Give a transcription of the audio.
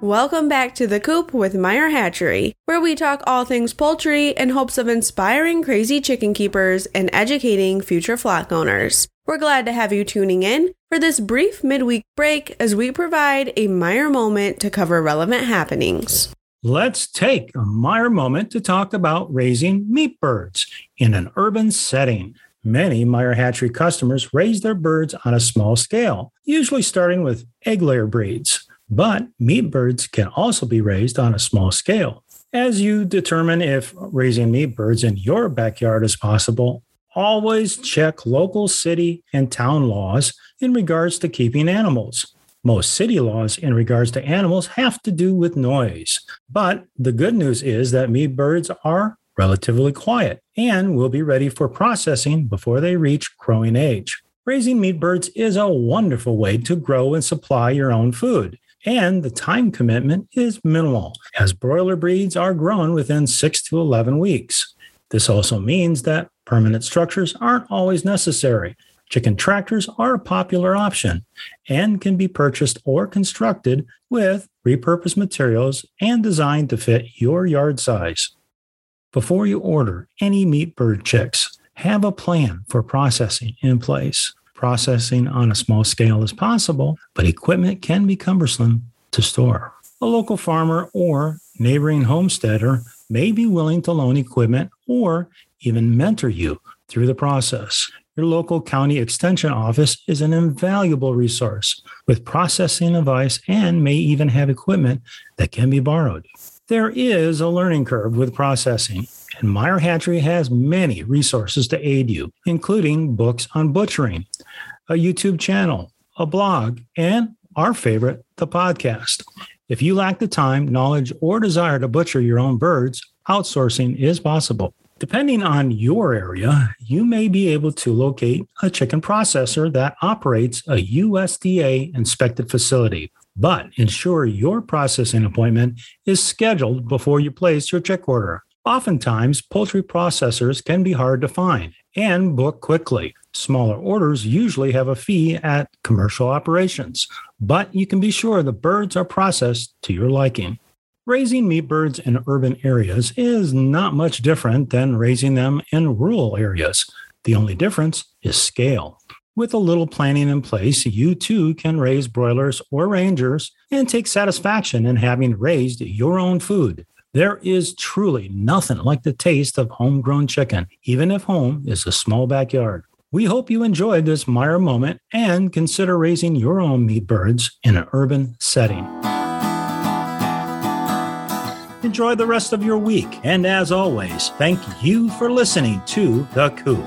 Welcome back to The Coop with Meyer Hatchery, where we talk all things poultry in hopes of inspiring crazy chicken keepers and educating future flock owners. We're glad to have you tuning in for this brief midweek break as we provide a Meyer moment to cover relevant happenings. Let's take a Meyer moment to talk about raising meat birds in an urban setting. Many Meyer hatchery customers raise their birds on a small scale, usually starting with egg layer breeds. But meat birds can also be raised on a small scale. As you determine if raising meat birds in your backyard is possible, always check local city and town laws in regards to keeping animals. Most city laws in regards to animals have to do with noise. But the good news is that meat birds are relatively quiet and will be ready for processing before they reach crowing age. Raising meat birds is a wonderful way to grow and supply your own food. And the time commitment is minimal, as broiler breeds are grown within 6 to 11 weeks. This also means that permanent structures aren't always necessary. Chicken tractors are a popular option and can be purchased or constructed with repurposed materials and designed to fit your yard size. Before you order any meat bird chicks, have a plan for processing in place. Processing on a small scale is possible, but equipment can be cumbersome to store. A local farmer or neighboring homesteader may be willing to loan equipment or even mentor you through the process. Your local county extension office is an invaluable resource with processing advice and may even have equipment that can be borrowed. There is a learning curve with processing, and Meyer Hatchery has many resources to aid you, including books on butchering, a YouTube channel, a blog, and our favorite, the podcast. If you lack the time, knowledge, or desire to butcher your own birds, outsourcing is possible. Depending on your area, you may be able to locate a chicken processor that operates a USDA inspected facility but ensure your processing appointment is scheduled before you place your check order. Oftentimes, poultry processors can be hard to find and book quickly. Smaller orders usually have a fee at commercial operations, but you can be sure the birds are processed to your liking. Raising meat birds in urban areas is not much different than raising them in rural areas. The only difference is scale. With a little planning in place, you too can raise broilers or rangers and take satisfaction in having raised your own food. There is truly nothing like the taste of homegrown chicken, even if home is a small backyard. We hope you enjoyed this Meyer moment and consider raising your own meat birds in an urban setting. Enjoy the rest of your week, and as always, thank you for listening to The Coop.